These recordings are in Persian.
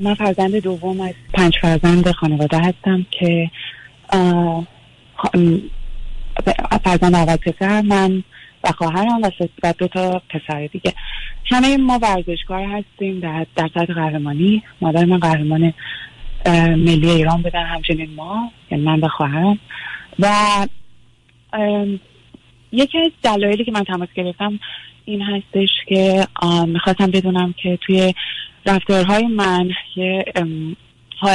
من فرزند دوم از پنج فرزند خانواده هستم که فرزند اول پسر من و خواهرم و دو تا پسر دیگه. همه ما ورزشکار هستیم در, در سطح قهرمانی. مادر من قهرمان ملی ایران بودن همچنین ما یعنی من و خواهرم. و یکی از دلایلی که من تماس گرفتم این هستش که می‌خواستم بدونم که توی رفتارهای من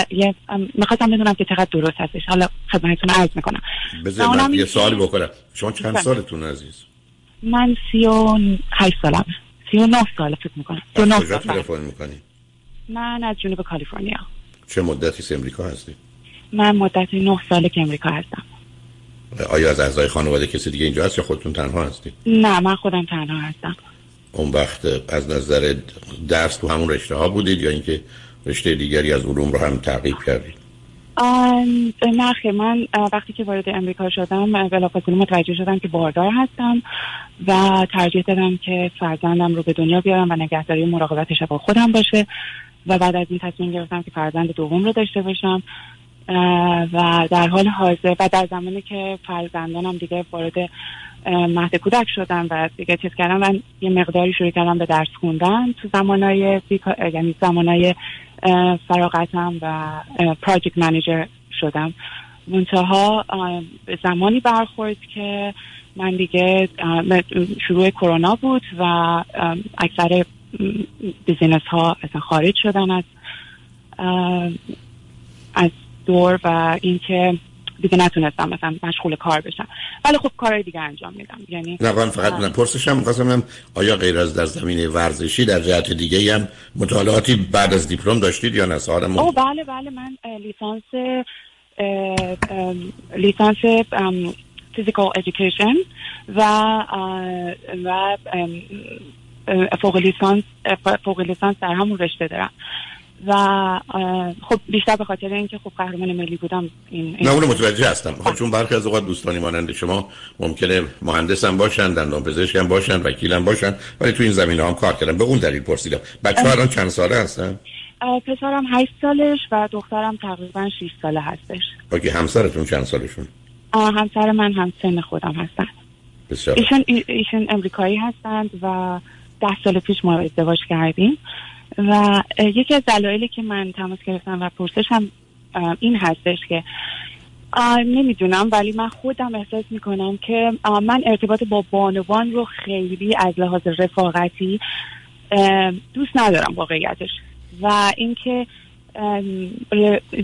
یه می‌خواستم بدونم که چقدر درست هستش. حالا خدمتتون عرض می‌کنم. بذار من یه سوالی بکنم. شما چند بله. سالتون عزیز؟ من سی و هشت سالم. سی و نه سال فکر می‌کنم. سی نه سال تلفن می‌کنی؟ من از جنوب کالیفرنیا. چه مدتی امریکا هستی؟ من مدتی نه ساله که امریکا هستم. آیا از اعضای خانواده کسی دیگه اینجا هست یا خودتون تنها هستی؟ نه من خودم تنها هستم اون وقت از نظر درس تو همون رشته ها بودید یا اینکه رشته دیگری از علوم رو هم تعقیب کردید؟ نه من وقتی که وارد امریکا شدم بلافاصله متوجه شدم که باردار هستم و ترجیح دادم که فرزندم رو به دنیا بیارم و نگهداری مراقبتش با خودم باشه و بعد از این تصمیم گرفتم که فرزند دوم رو داشته باشم و در حال حاضر و در زمانی که فرزندانم دیگه وارد مهد کودک شدن و دیگه چیز کردم و یه مقداری شروع کردم به درس خوندن تو زمانای یعنی زمانای فراغتم و پراجکت منیجر شدم. منتها زمانی برخورد که من دیگه شروع کرونا بود و اکثر بیزینس ها اصلا خارج شدن از از دور و اینکه دیگه نتونستم مثلا مشغول کار بشم. ولی خب کارهای دیگه انجام میدم. یعنی نه من فقط من پرسشم می‌خواستم آیا غیر از در زمینه ورزشی در جهت دیگه هم مطالعاتی بعد از دیپلم داشتید یا نه؟ سوالم او بله بله من لیسانس لیسانس فیزیکال ادویکیشن و و فوق لیسانس فوق لیسانس در همون رشته دارم. و خب بیشتر به خاطر اینکه خب قهرمان ملی بودم این نه اونو متوجه هستم. خب چون برخی از اوقات دوستانی مانند شما ممکنه مهندس هم باشن دندان پزشک هم باشن وکیل هم باشن ولی تو این زمینه هم کار کردن. به اون دلیل پرسیدم. بچه ها الان چند ساله هستن؟ پسرم 8 سالش و دخترم تقریبا 6 ساله هستش. اوکی همسرتون چند سالشون؟ همسر من هم سن خودم هستن. بسیار. ایشون ایشون امریکایی هستند و ده سال پیش ما ازدواج کردیم. و یکی از دلایلی که من تماس گرفتم و پرسشم این هستش که نمی‌دونم ولی من خودم احساس می‌کنم که من ارتباط با بانوان رو خیلی از لحاظ رفاقتی دوست ندارم واقعیتش. و اینکه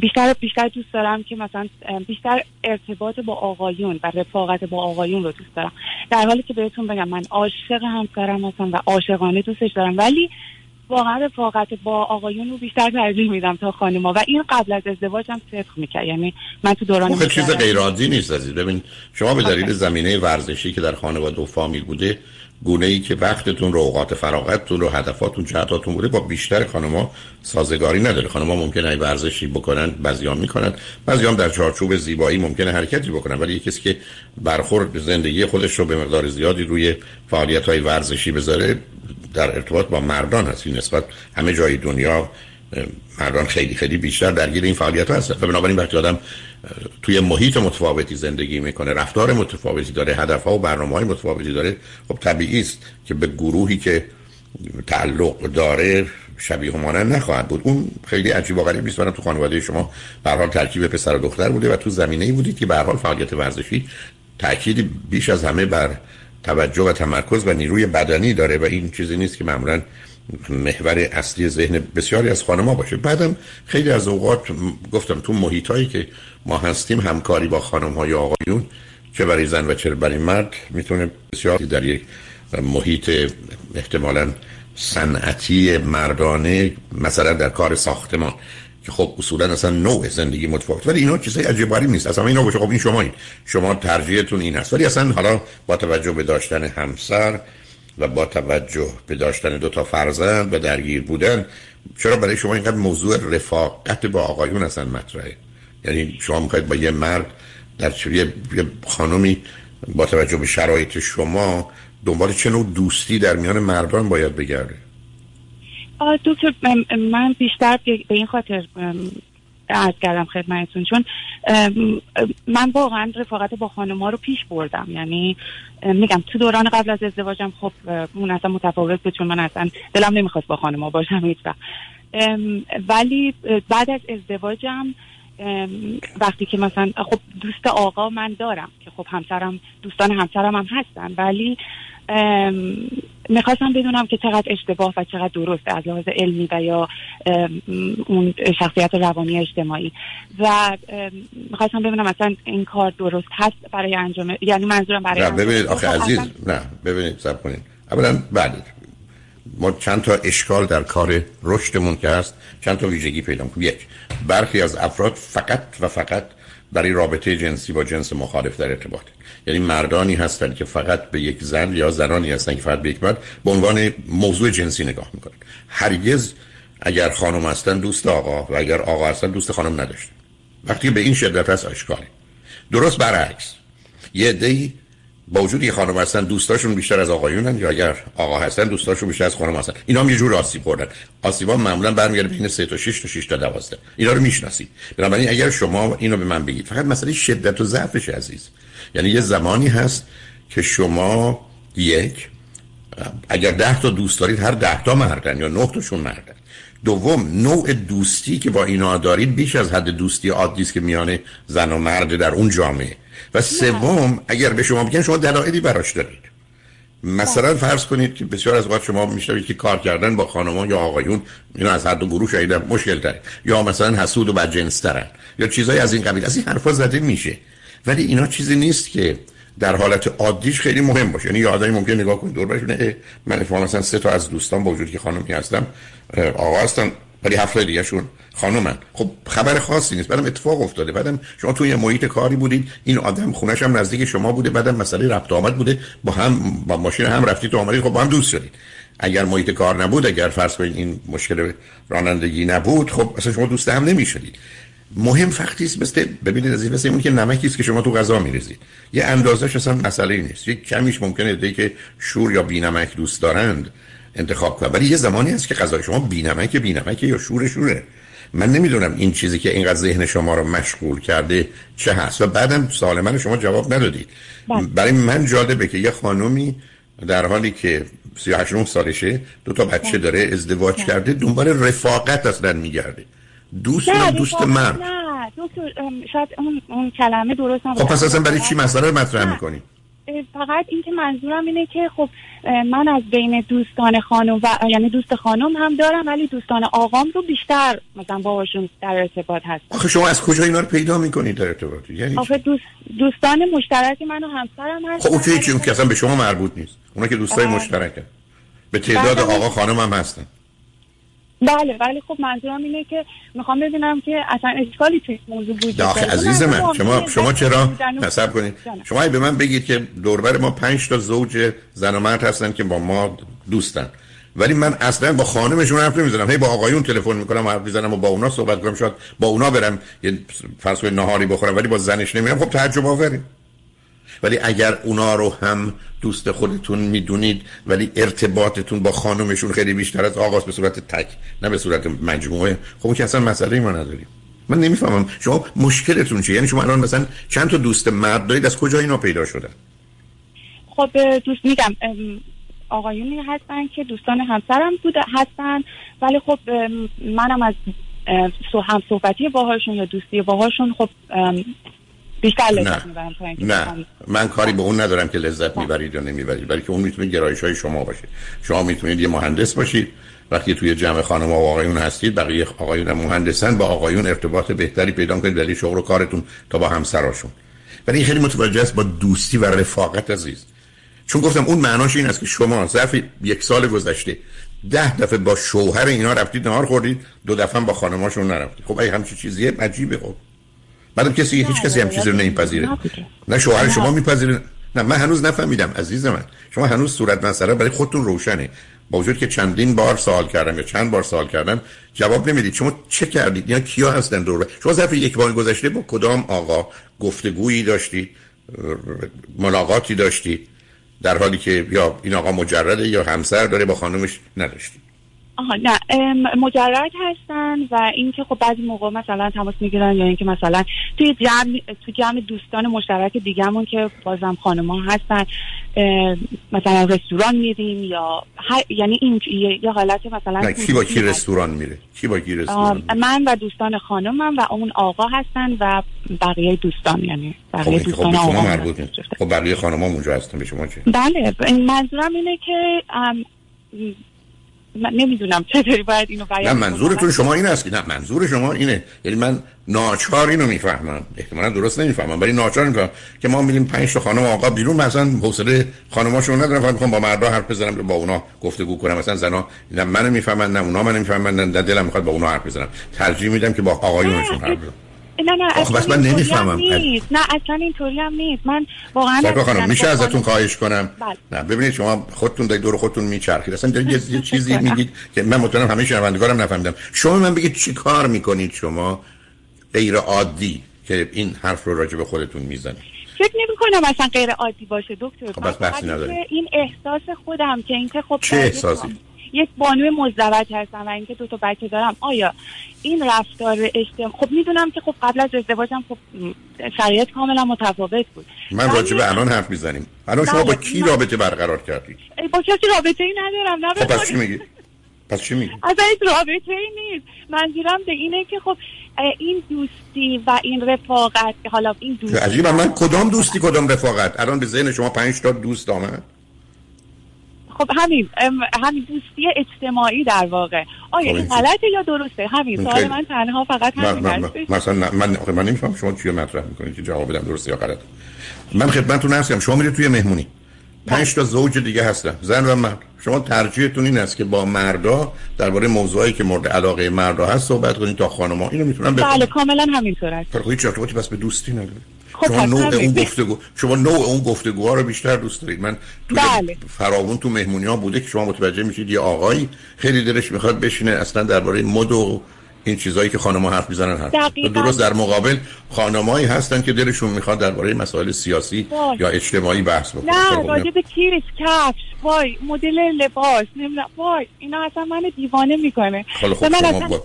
بیشتر بیشتر دوست دارم که مثلا بیشتر ارتباط با آقایون و رفاقت با آقایون رو دوست دارم. در حالی که بهتون بگم من عاشق همسرم هستم و عاشقانه دوستش دارم ولی واقعا رفاقت با آقایون رو بیشتر ترجیح میدم تا خانما و این قبل از ازدواجم صدق می‌کرد. یعنی من تو دوران خب چیز غیر عادی نیست عزیز. ببین شما به دلیل زمینه ورزشی که در خانواده و فامیل بوده گونه ای که وقتتون رو اوقات فراغتتون رو هدفاتون جهتاتون بوده با بیشتر خانما سازگاری نداره. خانما ممکنه ای ورزشی بکنن بعضیام می‌کنن. بعضیام در چارچوب زیبایی ممکنه حرکتی بکنن ولی کسی که برخورد زندگی خودش رو به مقدار زیادی روی فعالیت های ورزشی بذاره در ارتباط با مردان هست. این نسبت همه جای دنیا مردان خیلی خیلی بیشتر درگیر این فعالیت هستن. و بنابراین وقتی آدم توی محیط متفاوتی زندگی می‌کنه رفتار متفاوتی داره هدف ها و برنامه های متفاوتی داره خب طبیعی است که به گروهی که تعلق داره شبیه مانند نخواهد بود. اون خیلی عجیب و غریب نیست. تو خانواده شما به حال ترکیب پسر و دختر بوده و تو زمینه ای بودید که به حال فعالیت ورزشی تاکید بیش از همه بر توجه و تمرکز و نیروی بدنی داره و این چیزی نیست که معمولا محور اصلی ذهن بسیاری از خانما باشه. بعدم خیلی از اوقات گفتم تو محیط هایی که ما هستیم همکاری با خانم های آقایون چه برای زن و چه برای مرد می‌تونه بسیار در یک محیط احتمالا صنعتی مردانه مثلا در کار ساختمان که خب اصولا اصلا نوع زندگی متفاوت. ولی اینا چیزای عجیب غریب نیست. اصلا اینا باشه خب این شما این شما ترجیحتون این هست ولی اصلا حالا با توجه به داشتن همسر و با توجه به داشتن دو تا فرزند و درگیر بودن چرا برای شما اینقدر موضوع رفاقت با آقایون اصلا مطرحه؟ یعنی شما می‌خواید با یه مرد در چه خانمی با توجه به شرایط شما دنبال چه نوع دوستی در میان مردان باید بگرده؟ دکتر من بیشتر به این خاطر عرض کردم خدمتتون چون من واقعا رفاقت با خانم ها رو پیش بردم. یعنی میگم تو دوران قبل از ازدواجم خب اون اصلا متفاوت بود چون من اصلا دلم نمی‌خواست با خانم ها باشم هیچ ولی بعد از ازدواجم وقتی که مثلا خب دوست آقا من دارم که خب همسرم دوستان همسرم هم هستن ولی می‌خواستم بدونم که چقدر اشتباه و چقدر درسته از لحاظ علمی و یا اون شخصیت روانی اجتماعی. و می‌خواستم ببینم مثلا این کار درست هست برای انجام یعنی منظورم برای نه ببینید آخه عزیز نه ببینید سب کنید. اولا بعد ما چند تا اشکال در کار رشدمون که هست چند تا ویژگی پیدا کنیم یک برخی از افراد فقط و فقط برای رابطه جنسی با جنس مخالف در ارتباط یعنی مردانی هستند که فقط به یک زن یا زنانی هستند که فقط به یک مرد به عنوان موضوع جنسی نگاه می‌کنند هرگز اگر خانم هستن دوست آقا و اگر آقا هستن دوست خانم نداشتن. وقتی به این شدت هست آشکاره درست برعکس. یه عده‌ای با وجود یه خانم هستن دوستاشون بیشتر از آقایونن یا اگر آقا هستن دوستاشون بیشتر از خانم هستن. اینا هم یه جور آسیب خوردن. آسیبا معمولا برمیگرده بین 3 تا 6 تا 6 تا 12 اینا رو می‌شناسید. بنابراین اگر شما اینو به من بگید فقط مسئله شدت و ضعفش عزیز. یعنی یه زمانی هست که شما یک اگر ده تا دوست دارید هر ده تا مردن یا نه تاشون مردن. دوم نوع دوستی که با اینا دارید بیش از حد دوستی عادی است که میان زن و مرد در اون جامعه. و سوم اگر به شما بگن شما دلایلی براش دارید. مثلا فرض کنید که بسیار از وقت شما میشنوید که کار کردن با خانمان یا آقایون اینا از هر دو گروه شاید مشکل داره یا مثلا حسود و بدجنس یا چیزایی از این قبیل. از این حرفا زده میشه. ولی اینا چیزی نیست که در حالت عادیش خیلی مهم باشه. یعنی یه آدمی ممکن نگاه کنید دور بشونه من مثلا سه تا از دوستان با وجود که خانمی هستم آقا هستن ولی هفته دیگه شون خانومن خب خبر خاصی نیست. بعدم اتفاق افتاده. بعدم شما توی محیط کاری بودید این آدم خونش هم نزدیک شما بوده بعدم مسئله رفت آمد بوده. با هم با ماشین هم رفتید تو آمدید خب با هم دوست شدید. اگر محیط کار نبود اگر فرض کنید این مشکل رانندگی نبود خب اصلا شما دوست هم نمی‌شدید. مهم فقطی است مثل ببینید از این مثل اون که نمکی است که شما تو غذا میریزید. یه اندازش اصلا مسئله نیست. یه کمیش ممکنه دی که شور یا بینمک دوست دارند انتخاب کنم ولی یه زمانی هست که غذای شما بینمک بینمک یا شور شوره. من نمی‌دونم این چیزی که اینقدر ذهن شما رو مشغول کرده چه هست. و بعدم سوال من شما جواب ندادید. بله. برای من جالبه که یه خانومی در حالی که 38 سالشه دو تا بچه بله. داره ازدواج بله. کرده دنبال رفاقت اصلا میگرده. دوست نه دوست مرد. نه شاید اون, اون کلمه درست خب پس اصلا برای چی مسئله رو مطرح می‌کنی؟ فقط این که منظورم اینه که خب من از بین دوستان خانم و یعنی دوست خانم هم دارم ولی دوستان آقام رو بیشتر مثلا باهاشون در ارتباط هستم. آخه شما از کجا اینا رو پیدا می‌کنید در ارتباطی؟ یعنی آخه دوست دوستان مشترک من و همسرم هستن. خب اوکی چی؟ اون که اصلا به شما مربوط نیست. اونا که دوستای مشترکه به تعداد آقا خانم هم هستن. بله ولی خب منظورم اینه که می‌خوام ببینم که اصلا اشکالی توی موضوع وجود داره. عزیز من شما شما چرا نصب کنید؟ شما به من بگید که دوربر ما پنج تا زوج زن و مرد هستن که با ما دوستن ولی من اصلا با خانمشون حرف نمی‌زنم. هی با آقایون تلفن می‌کنم حرف می‌زنم و با اونا صحبت کنم. شاید با اونا برم یه فرض نهاری بخورم ولی با زنش نمیرم. خب تعجب آوریم ولی اگر اونا رو هم دوست خودتون می‌دونید ولی ارتباطتون با خانمشون خیلی بیشتر از آغاز به صورت تک نه به صورت مجموعه. خب که اصلا مسئله ما نداریم. من نمی‌فهمم شما مشکلتون چیه؟ یعنی شما الان مثلا چند تا دوست مرد دارید؟ از کجا اینا پیدا شدن؟ خب دوست میگم آقایونی هستن که دوستان همسرم بوده هستن. ولی خب منم از هم صحبتی باهاشون یا دوستی باهاشون خب بیشتر لذت نه. نه من کاری به اون ندارم که لذت می‌برید یا نمی‌برید بلکه اون می‌تونه گرایش های شما باشه. شما می‌تونید یه مهندس باشید. وقتی توی جمع خانم و آقایون هستید بقیه آقایون مهندسن با آقایون ارتباط بهتری پیدا کنید ولی شغل و کارتون تا با همسراشون. ولی خیلی متوجه است با دوستی و رفاقت عزیز. چون گفتم اون معناش این است که شما ظرف یک سال گذشته ده دفعه با شوهر اینا رفتید نهار خوردید دو دفعه با خانماشون نرفتید. خب ای همچی چیزیه؟ عجیبه خب. بعدم کسی هیچ کسی هم چیزی رو نمیپذیره. نه شوهر شما میپذیره. نه من هنوز نفهمیدم عزیز من. شما هنوز صورت مسئله برای خودتون روشنه. با وجود که چندین بار سوال کردم یا چند بار سوال کردم جواب نمی‌دید. شما چه کردید؟ یا کیا هستن دور شما ظرف یک بار گذشته با کدام آقا گفتگویی داشتید؟ ملاقاتی داشتید؟ در حالی که یا این آقا مجرده یا همسر داره با خانمش نداشتید. آها نه مجرد هستن و اینکه خب بعضی موقع مثلا تماس می‌گیرن یا اینکه مثلا توی جمع تو جمع دوستان مشترک دیگهمون که بازم خانمان هستن مثلا رستوران میریم یا یعنی این یه حالت مثلا کی با کی رستوران میره؟ کی با کی رستوران من و دوستان خانمم و اون آقا هستن و بقیه دوستان یعنی بقیه خب دوستان خب آقا مربوط خب بقیه خانم اونجا هستن به شما چه بله منظورم اینه که من نمی‌دونم چطوری باید اینو بیان نه منظورتون شما این است که نه منظور شما اینه. یعنی من ناچار اینو می‌فهمم. احتمالا درست نمی‌فهمم ولی ناچار می‌فهمم که ما میریم پنج تا خانم آقا بیرون مثلا حوصله خانماشون ندارم فقط می‌خوام با مردا حرف بزنم با اونا گفتگو کنم. مثلا زنا نه منو می‌فهمن نه اونا منو می‌فهمن نه دلم می‌خواد با اونا حرف بزنم. ترجیح میدم که با آقایونشون حرف بزنم. نه نه اصلا من نمی‌فهمم. نیست. نه اصلا اینطوری هم نیست. من واقعا خانم میشه ازتون خواهش کنم؟ بله. نه ببینید شما خودتون در دور خودتون میچرخید. اصلا دارید یه چیزی میگید که من مطمئنم همه شنوندگارم نفهمیدم. شما من بگید چی کار می‌کنید شما؟ غیر عادی که این حرف رو راجع به خودتون می‌زنید. فکر نمی کنم اصلا غیر عادی باشه دکتر. خب بس این احساس خودم که اینکه خب چه احساسی؟ یک بانوی مزدوج هستم و اینکه دو تا بچه دارم. آیا این رفتار اجتماع خب می‌دونم که خب قبل از ازدواجم خب شرایط کاملا متفاوت بود. من راجع به الان حرف می‌زنیم. الان شما با بله، کی رابطه برقرار کردید با کسی رابطه ای ندارم نه خب پس چی میگی؟ پس چی میگی؟ از این رابطه ای نیست. منظورم به اینه که خب این دوستی و این رفاقت حالا این دوستی من کدام دوستی کدام رفاقت؟ الان به ذهن شما پنج تا دوست آمد؟ خب همین همین دوستی اجتماعی در واقع. آیا خب، این غلطه یا درسته؟ همین سوال من تنها فقط همین من مثلا من من نمیفهم شما چی مطرح می‌کنید که جواب بدم درسته یا غلطه. من خدمتتون هستم شما میرید توی مهمونی. پنج تا زوج دیگه هستن. زن و مرد. شما ترجیحتون این است که با مردا درباره موضوعی که مورد علاقه مردا هست صحبت کنید تا خانم‌ها اینو می‌تونن بله کاملا همینطور است. خب هیچ ارتباطی بس به دوستی نداره. خب شما نوع اون گفتگو شما نوع اون گفتگوها رو بیشتر دوست دارید. من تو بله. فراوون تو مهمونی ها بوده که شما متوجه میشید یه آقایی خیلی دلش می‌خواد بشینه اصلا درباره مد و این چیزایی که خانم‌ها حرف می‌زنن هست درست در مقابل خانمایی هستن که دلشون می‌خواد درباره مسائل سیاسی یا اجتماعی بحث بکنن. نه خب، راجع به کیریش کفش؟ وای مدل لباس نمی‌دونم. وای اینا اصلا من دیوانه می‌کنه. خب خب من اصلا با...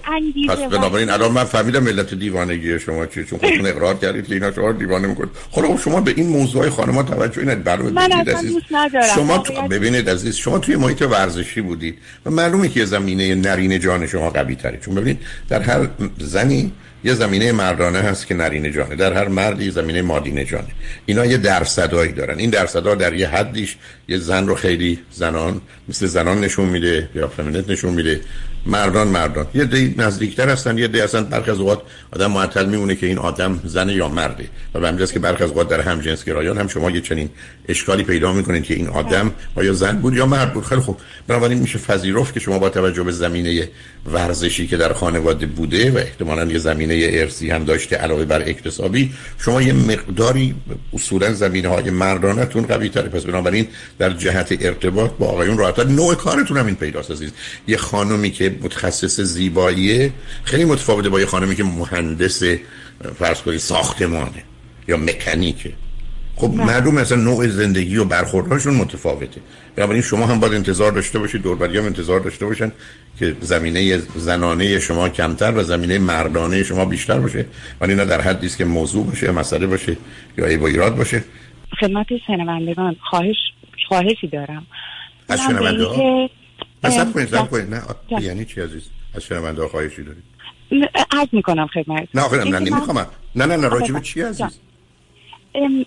پس بنابراین الان من فهمیدم ملت دیوانگی شما چیه چون خودتون اقرار کردید که اینا شما دیوانه می‌کنه. خب شما به این موضوع خانم‌ها توجه اینید برای من اصلا دوست ندارم. شما تو... ببینید عزیز شما توی محیط ورزشی بودید. و معلومه که زمینه نرین جان شما قوی تره. چون ببینید در هر زنی یه زمینه مردانه هست که نرینه جانه. در هر مردی زمینه مادینه جانه. اینا یه درصدایی دارن. این درصدها در یه حدیش یه زن رو خیلی زنان مثل زنان نشون میده یا فمینیت نشون میده. مردان مردان. یه دی نزدیکتر هستن یه دی اصلا برخی از اوقات آدم معطل میمونه که این آدم زن یا مرده. و به که برخی از اوقات در هم جنس گرایان هم شما یه چنین اشکالی پیدا می‌کنید که این آدم آیا زن بود یا مرد بود. خیلی خوب. بنابراین میشه پذیرفت که شما با توجه به زمینه ورزشی که در خانواده بوده و احتمالا یه زمینه ارسی هم داشته علاوه بر اکتسابی شما یه مقداری اصولا زمینه های مردانتون قوی تره پس بنابراین در جهت ارتباط با آقایون راحت نوع کارتون هم این پیداست عزیز. یه خانمی که متخصص زیباییه خیلی متفاوته با یه خانمی که مهندس فرض کنید ساختمانه یا مکانیکه. خب بله. مردم مثلا نوع زندگی و برخوردهاشون متفاوته. بنابراین شما هم باید انتظار داشته باشید دوربری هم انتظار داشته باشن که زمینه زنانه شما کمتر و زمینه مردانه شما بیشتر باشه. ولی نه در حدی که موضوع باشه مسئله باشه یا ای ایراد باشه. خدمت شنوندگان خواهش خواهشی دارم. از شنونده اصلا کنید نه یعنی چی عزیز؟ از شنونده خواهشی دارید؟ عرض می‌کنم خدمت نه آخه نه نمی‌خوام. نه نه نه راجب چی عزیز؟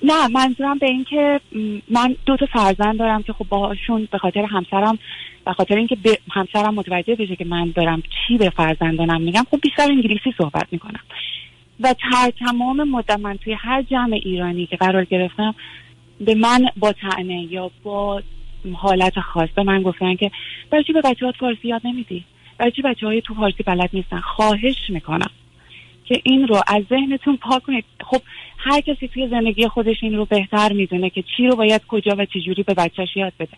نه منظورم به این که من دو تا فرزند دارم که خب باهاشون به خاطر همسرم به خاطر اینکه همسرم متوجه بشه که من دارم چی به فرزندانم میگم خب بیشتر انگلیسی صحبت می‌کنم. و هر تمام مدت من توی هر جمع ایرانی که قرار گرفتم به من با تعنه یا با حالت خاص به من گفتن که برای چی به بچه ها فارسی یاد نمیدی؟ برای چی بچه های تو فارسی بلد نیستن؟ خواهش می‌کنم. که این رو از ذهنتون پاک کنید. خب هر کسی توی زندگی خودش این رو بهتر می‌دونه که چی رو باید کجا و چجوری به بچهش یاد بده.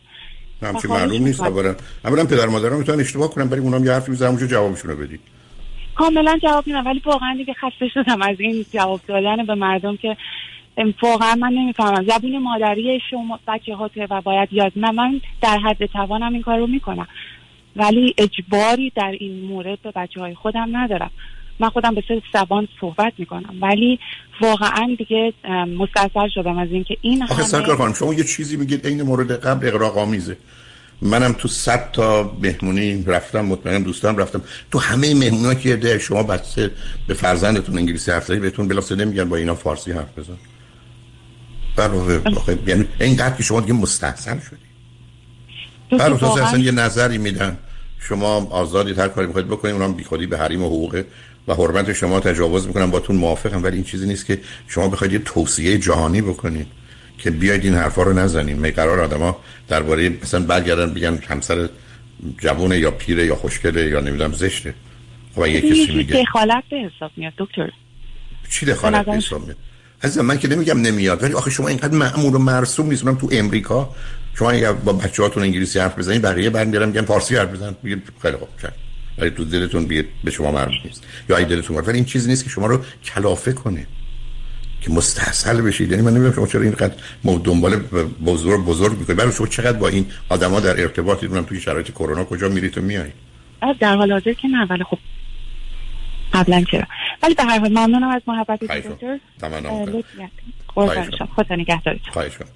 همچه معلوم نیست اولا اولا پدر مادرها می‌تونن اشتباه کنن برای اونم یه حرفی بزنن اونجا جوابشون رو بدید. کاملا جواب میدم ولی واقعا دیگه خسته شدم از این جواب دادن به مردم که واقعا من نمی‌فهمم. زبون مادری شما بچه هاته و باید یاد نه من در حد توانم این کار رو می‌کنم. ولی اجباری در این مورد به بچه های خودم ندارم. من خودم به سر زبان صحبت می‌کنم. ولی واقعا دیگه مستصر شدم از اینکه این آخه همه... خانم شما یه چیزی میگید این مورد قبل اقراق آمیزه. منم تو صد تا مهمونی رفتم مطمئنم دوستان رفتم. تو همه مهمونا که ده شما بچه به فرزندتون انگلیسی حرف زدی بهتون بلافاصله نمیگن با اینا فارسی حرف بزن. برای یعنی اینقدر که شما دیگه مستحسن شدی. برای تو اصلا یه نظری میدن. شما آزادی هر کاری می‌خواید بکنید اونم بیخودی به حریم و حقوق و حرمت شما تجاوز می‌کنم باتون موافقم ولی این چیزی نیست که شما بخواید یه توصیه جهانی بکنید که بیاید این حرفا رو نزنیم. می قرار آدما درباره مثلا برگردن بگن همسر جوونه یا پیره یا خوشگله یا نمی‌دونم زشته. خب یه کسی میگه دخالت به حساب میاد دکتر. چی دخالت به حساب میاد؟ عزیزم من که نمیگم نمیاد ولی آخه شما اینقدر معمول و مرسوم نیست. من تو امریکا شما اگه با بچه‌هاتون انگلیسی حرف بزنید بقیه برمیگردن میگن فارسی حرف بزن خیلی خوب چشم ولی تو دلتون بیاد به شما مربوط نیست. یا ای دلتون ولی این چیزی نیست که شما رو کلافه کنه. که مستحصل بشید. یعنی من نمی‌دونم شما چرا اینقدر دنبال بزرگ بزرگ می‌کنید. برای شما چقدر با این آدما در ارتباطید می‌دونم توی شرایط کرونا کجا میرید و میایید در حال حاضر که نه ولی خب قبلا چرا؟ ولی به هر حال ممنونم از محبت دکتر. تمام خدا نگهدارتون.